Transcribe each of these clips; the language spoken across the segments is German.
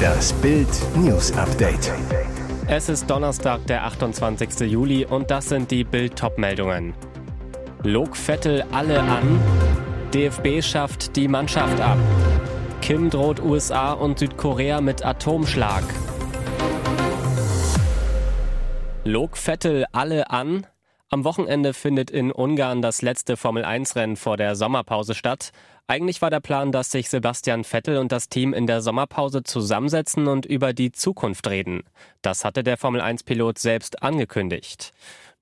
Das Bild News Update. Es ist Donnerstag, der 28. Juli und das sind die Bild meldungen Log Vettel alle an. DFB schafft die Mannschaft ab. Kim droht USA und Südkorea mit Atomschlag. Log Vettel alle an. Am Wochenende findet in Ungarn das letzte Formel-1-Rennen vor der Sommerpause statt. Eigentlich war der Plan, dass sich Sebastian Vettel und das Team in der Sommerpause zusammensetzen und über die Zukunft reden. Das hatte der Formel-1-Pilot selbst angekündigt.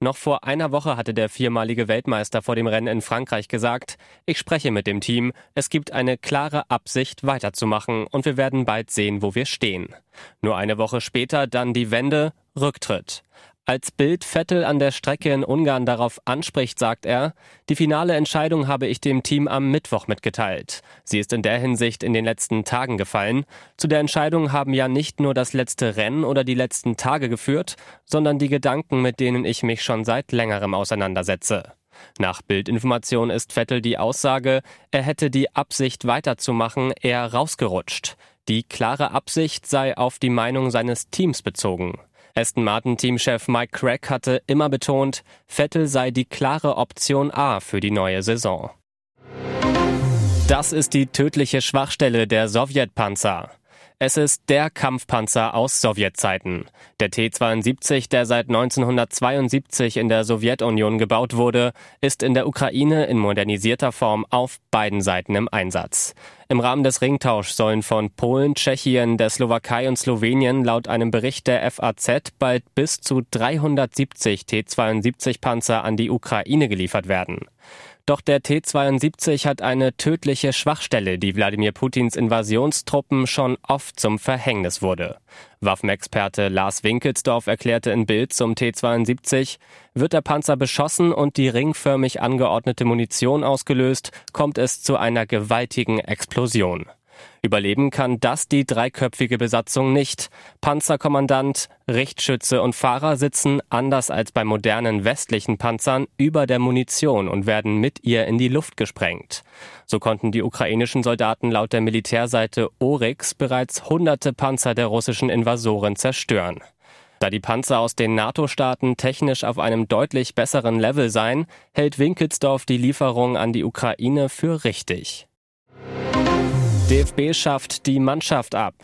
Noch vor einer Woche hatte der viermalige Weltmeister vor dem Rennen in Frankreich gesagt, ich spreche mit dem Team, es gibt eine klare Absicht weiterzumachen und wir werden bald sehen, wo wir stehen. Nur eine Woche später dann die Wende, Rücktritt. Als Bild Vettel an der Strecke in Ungarn darauf anspricht, sagt er, die finale Entscheidung habe ich dem Team am Mittwoch mitgeteilt. Sie ist in der Hinsicht in den letzten Tagen gefallen. Zu der Entscheidung haben ja nicht nur das letzte Rennen oder die letzten Tage geführt, sondern die Gedanken, mit denen ich mich schon seit längerem auseinandersetze. Nach Bildinformation ist Vettel die Aussage, er hätte die Absicht weiterzumachen, eher rausgerutscht. Die klare Absicht sei auf die Meinung seines Teams bezogen. Aston Martin-Teamchef Mike Craig hatte immer betont, Vettel sei die klare Option A für die neue Saison. Das ist die tödliche Schwachstelle der Sowjetpanzer. Es ist der Kampfpanzer aus Sowjetzeiten. Der T-72, der seit 1972 in der Sowjetunion gebaut wurde, ist in der Ukraine in modernisierter Form auf beiden Seiten im Einsatz. Im Rahmen des Ringtauschs sollen von Polen, Tschechien, der Slowakei und Slowenien laut einem Bericht der FAZ bald bis zu 370 T-72 Panzer an die Ukraine geliefert werden. Doch der T-72 hat eine tödliche Schwachstelle, die Wladimir Putins Invasionstruppen schon oft zum Verhängnis wurde. Waffenexperte Lars Winkelsdorf erklärte in Bild zum T-72, wird der Panzer beschossen und die ringförmig angeordnete Munition ausgelöst, kommt es zu einer gewaltigen Explosion. Überleben kann das die dreiköpfige Besatzung nicht. Panzerkommandant, Richtschütze und Fahrer sitzen, anders als bei modernen westlichen Panzern, über der Munition und werden mit ihr in die Luft gesprengt. So konnten die ukrainischen Soldaten laut der Militärseite Oryx bereits hunderte Panzer der russischen Invasoren zerstören. Da die Panzer aus den NATO-Staaten technisch auf einem deutlich besseren Level seien, hält Winkelsdorf die Lieferung an die Ukraine für richtig. DFB schafft die Mannschaft ab.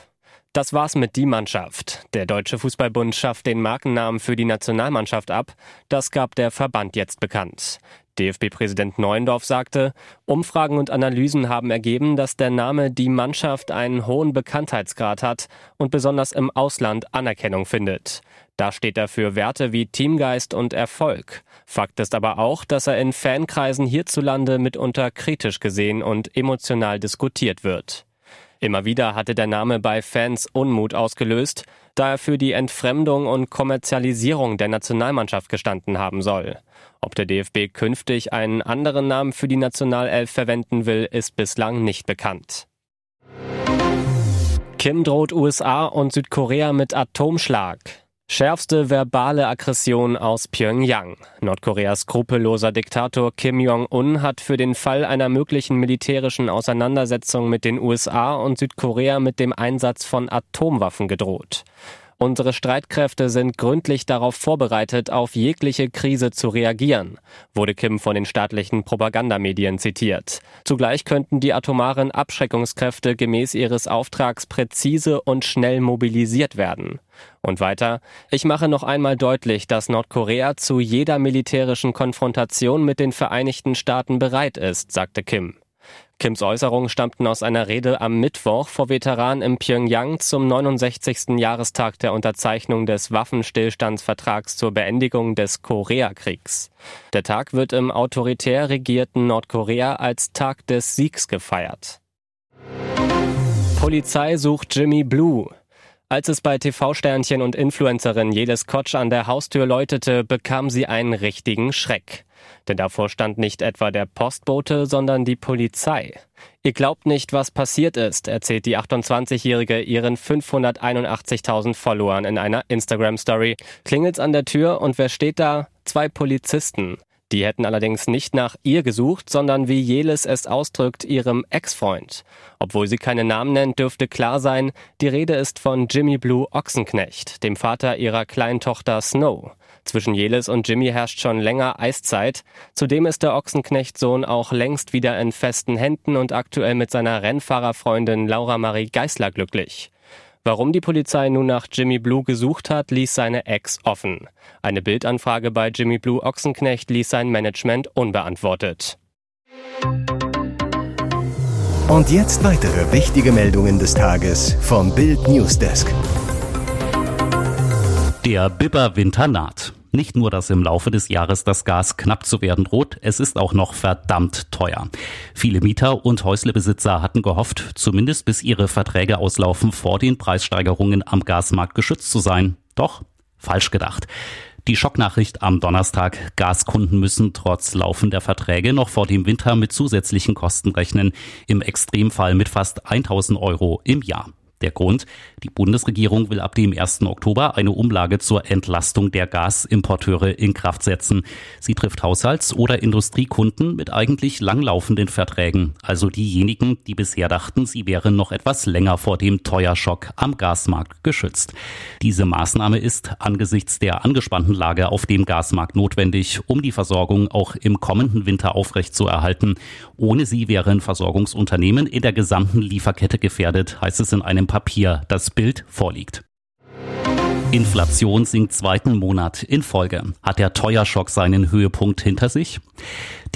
Das war's mit die Mannschaft. Der Deutsche Fußballbund schafft den Markennamen für die Nationalmannschaft ab. Das gab der Verband jetzt bekannt. DFB-Präsident Neuendorf sagte, Umfragen und Analysen haben ergeben, dass der Name die Mannschaft einen hohen Bekanntheitsgrad hat und besonders im Ausland Anerkennung findet. Da steht er für Werte wie Teamgeist und Erfolg. Fakt ist aber auch, dass er in Fankreisen hierzulande mitunter kritisch gesehen und emotional diskutiert wird. Immer wieder hatte der Name bei Fans Unmut ausgelöst, da er für die Entfremdung und Kommerzialisierung der Nationalmannschaft gestanden haben soll. Ob der DFB künftig einen anderen Namen für die Nationalelf verwenden will, ist bislang nicht bekannt. Kim droht USA und Südkorea mit Atomschlag. Schärfste verbale Aggression aus Pyongyang. Nordkoreas skrupelloser Diktator Kim Jong-un hat für den Fall einer möglichen militärischen Auseinandersetzung mit den USA und Südkorea mit dem Einsatz von Atomwaffen gedroht. Unsere Streitkräfte sind gründlich darauf vorbereitet, auf jegliche Krise zu reagieren, wurde Kim von den staatlichen Propagandamedien zitiert. Zugleich könnten die atomaren Abschreckungskräfte gemäß ihres Auftrags präzise und schnell mobilisiert werden. Und weiter, ich mache noch einmal deutlich, dass Nordkorea zu jeder militärischen Konfrontation mit den Vereinigten Staaten bereit ist, sagte Kim. Kims Äußerungen stammten aus einer Rede am Mittwoch vor Veteranen in Pyongyang zum 69. Jahrestag der Unterzeichnung des Waffenstillstandsvertrags zur Beendigung des Koreakriegs. Der Tag wird im autoritär regierten Nordkorea als Tag des Siegs gefeiert. Polizei sucht Jimmy Blue. Als es bei TV-Sternchen und Influencerin Jedes Kotsch an der Haustür läutete, bekam sie einen richtigen Schreck. Denn davor stand nicht etwa der Postbote, sondern die Polizei. Ihr glaubt nicht, was passiert ist, erzählt die 28-Jährige ihren 581.000 Followern in einer Instagram-Story. Klingelt's an der Tür und wer steht da? Zwei Polizisten. Die hätten allerdings nicht nach ihr gesucht, sondern wie Jeles es ausdrückt, ihrem Ex-Freund. Obwohl sie keine Namen nennt, dürfte klar sein, die Rede ist von Jimmy Blue Ochsenknecht, dem Vater ihrer kleinen Tochter Snow. Zwischen Jeles und Jimmy herrscht schon länger Eiszeit. Zudem ist der Ochsenknecht-Sohn auch längst wieder in festen Händen und aktuell mit seiner Rennfahrerfreundin Laura Marie Geisler glücklich. Warum die Polizei nun nach Jimmy Blue gesucht hat, ließ seine Ex offen. Eine Bildanfrage bei Jimmy Blue Ochsenknecht ließ sein Management unbeantwortet. Und jetzt weitere wichtige Meldungen des Tages vom Bild Newsdesk. Der Bibber-Winter naht. Nicht nur, dass im Laufe des Jahres das Gas knapp zu werden droht, es ist auch noch verdammt teuer. Viele Mieter und Häuslebesitzer hatten gehofft, zumindest bis ihre Verträge auslaufen, vor den Preissteigerungen am Gasmarkt geschützt zu sein. Doch falsch gedacht. Die Schocknachricht am Donnerstag. Gaskunden müssen trotz laufender Verträge noch vor dem Winter mit zusätzlichen Kosten rechnen. Im Extremfall mit fast 1000 Euro im Jahr. Der Grund, die Bundesregierung will ab dem 1. Oktober eine Umlage zur Entlastung der Gasimporteure in Kraft setzen. Sie trifft Haushalts- oder Industriekunden mit eigentlich langlaufenden Verträgen, also diejenigen, die bisher dachten, sie wären noch etwas länger vor dem Teuerschock am Gasmarkt geschützt. Diese Maßnahme ist angesichts der angespannten Lage auf dem Gasmarkt notwendig, um die Versorgung auch im kommenden Winter aufrechtzuerhalten. Ohne sie wären Versorgungsunternehmen in der gesamten Lieferkette gefährdet, heißt es in einem Papier, das Bild vorliegt. Inflation sinkt zweiten Monat in Folge. Hat der Teuerschock seinen Höhepunkt hinter sich?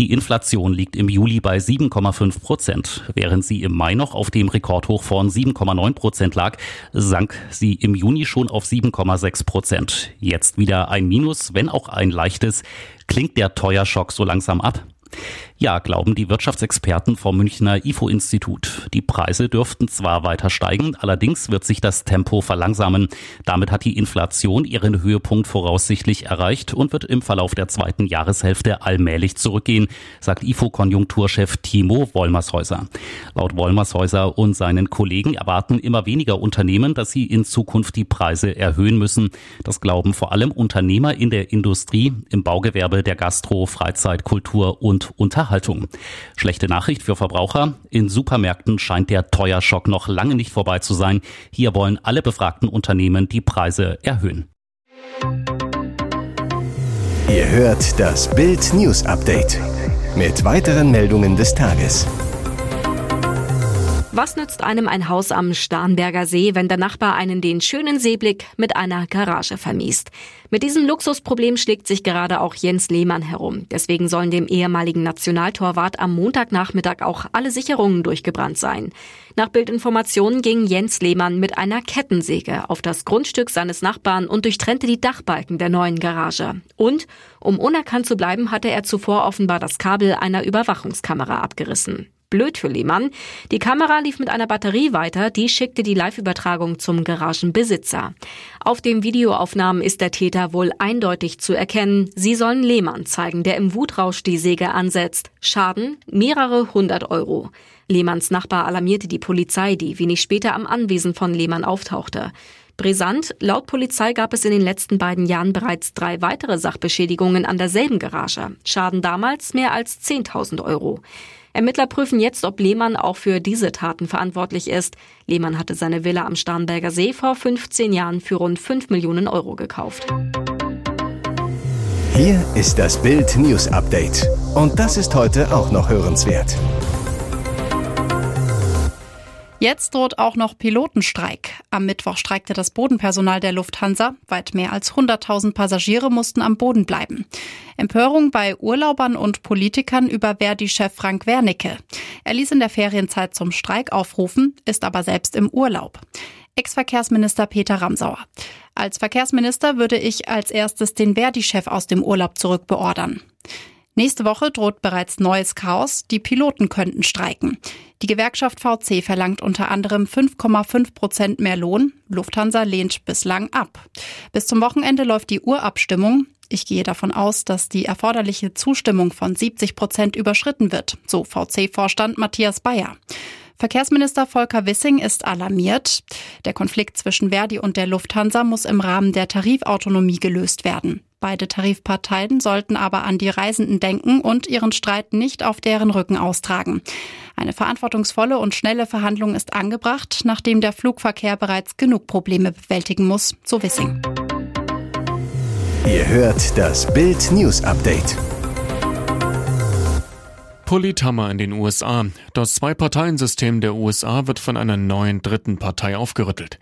Die Inflation liegt im Juli bei 7,5 Prozent. Während sie im Mai noch auf dem Rekordhoch von 7,9 Prozent lag, sank sie im Juni schon auf 7,6 Prozent. Jetzt wieder ein Minus, wenn auch ein leichtes. Klingt der Teuerschock so langsam ab? Ja, glauben die Wirtschaftsexperten vom Münchner IFO-Institut. Die Preise dürften zwar weiter steigen, allerdings wird sich das Tempo verlangsamen. Damit hat die Inflation ihren Höhepunkt voraussichtlich erreicht und wird im Verlauf der zweiten Jahreshälfte allmählich zurückgehen, sagt IFO-Konjunkturchef Timo Wollmershäuser. Laut Wollmershäuser und seinen Kollegen erwarten immer weniger Unternehmen, dass sie in Zukunft die Preise erhöhen müssen. Das glauben vor allem Unternehmer in der Industrie, im Baugewerbe, der Gastro, Freizeit, Kultur und Unterhaltung. Unterhaltung. Schlechte Nachricht für Verbraucher. In Supermärkten scheint der Teuerschock noch lange nicht vorbei zu sein. Hier wollen alle befragten Unternehmen die Preise erhöhen. Ihr hört das Bild News Update mit weiteren Meldungen des Tages. Was nützt einem ein Haus am Starnberger See, wenn der Nachbar einen den schönen Seeblick mit einer Garage vermiest? Mit diesem Luxusproblem schlägt sich gerade auch Jens Lehmann herum. Deswegen sollen dem ehemaligen Nationaltorwart am Montagnachmittag auch alle Sicherungen durchgebrannt sein. Nach Bildinformationen ging Jens Lehmann mit einer Kettensäge auf das Grundstück seines Nachbarn und durchtrennte die Dachbalken der neuen Garage. Und, um unerkannt zu bleiben, hatte er zuvor offenbar das Kabel einer Überwachungskamera abgerissen. Blöd für Lehmann. Die Kamera lief mit einer Batterie weiter, die schickte die Live-Übertragung zum Garagenbesitzer. Auf den Videoaufnahmen ist der Täter wohl eindeutig zu erkennen. Sie sollen Lehmann zeigen, der im Wutrausch die Säge ansetzt. Schaden mehrere hundert Euro. Lehmanns Nachbar alarmierte die Polizei, die wenig später am Anwesen von Lehmann auftauchte. Brisant, laut Polizei gab es in den letzten beiden Jahren bereits drei weitere Sachbeschädigungen an derselben Garage. Schaden damals mehr als 10.000 Euro. Ermittler prüfen jetzt, ob Lehmann auch für diese Taten verantwortlich ist. Lehmann hatte seine Villa am Starnberger See vor 15 Jahren für rund 5 Millionen Euro gekauft. Hier ist das Bild News Update. Und das ist heute auch noch hörenswert. Jetzt droht auch noch Pilotenstreik. Am Mittwoch streikte das Bodenpersonal der Lufthansa. Weit mehr als 100.000 Passagiere mussten am Boden bleiben. Empörung bei Urlaubern und Politikern über Verdi-Chef Frank Wernicke. Er ließ in der Ferienzeit zum Streik aufrufen, ist aber selbst im Urlaub. Ex-Verkehrsminister Peter Ramsauer. Als Verkehrsminister würde ich als erstes den Verdi-Chef aus dem Urlaub zurückbeordern. Nächste Woche droht bereits neues Chaos. Die Piloten könnten streiken. Die Gewerkschaft VC verlangt unter anderem 5,5 Prozent mehr Lohn. Lufthansa lehnt bislang ab. Bis zum Wochenende läuft die Urabstimmung. Ich gehe davon aus, dass die erforderliche Zustimmung von 70 Prozent überschritten wird, so VC-Vorstand Matthias Bayer. Verkehrsminister Volker Wissing ist alarmiert. Der Konflikt zwischen Verdi und der Lufthansa muss im Rahmen der Tarifautonomie gelöst werden. Beide Tarifparteien sollten aber an die Reisenden denken und ihren Streit nicht auf deren Rücken austragen. Eine verantwortungsvolle und schnelle Verhandlung ist angebracht, nachdem der Flugverkehr bereits genug Probleme bewältigen muss, so Wissing. Ihr hört das Bild News Update. Polithammer in den USA. Das Zwei-Parteien-System der USA wird von einer neuen dritten Partei aufgerüttelt.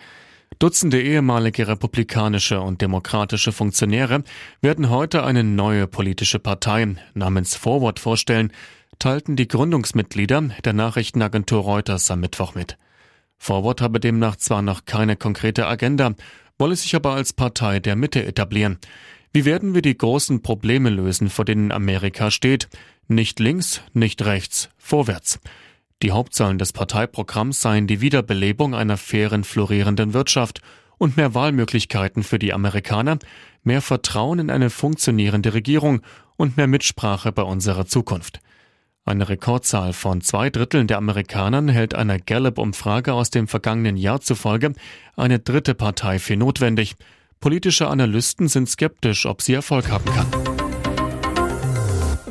Dutzende ehemalige republikanische und demokratische Funktionäre werden heute eine neue politische Partei namens Forward vorstellen, teilten die Gründungsmitglieder der Nachrichtenagentur Reuters am Mittwoch mit. Forward habe demnach zwar noch keine konkrete Agenda, wolle sich aber als Partei der Mitte etablieren. Wie werden wir die großen Probleme lösen, vor denen Amerika steht? Nicht links, nicht rechts, vorwärts. Die Hauptzahlen des Parteiprogramms seien die Wiederbelebung einer fairen, florierenden Wirtschaft und mehr Wahlmöglichkeiten für die Amerikaner, mehr Vertrauen in eine funktionierende Regierung und mehr Mitsprache bei unserer Zukunft. Eine Rekordzahl von zwei Dritteln der Amerikanern hält einer Gallup-Umfrage aus dem vergangenen Jahr zufolge eine dritte Partei für notwendig. Politische Analysten sind skeptisch, ob sie Erfolg haben kann.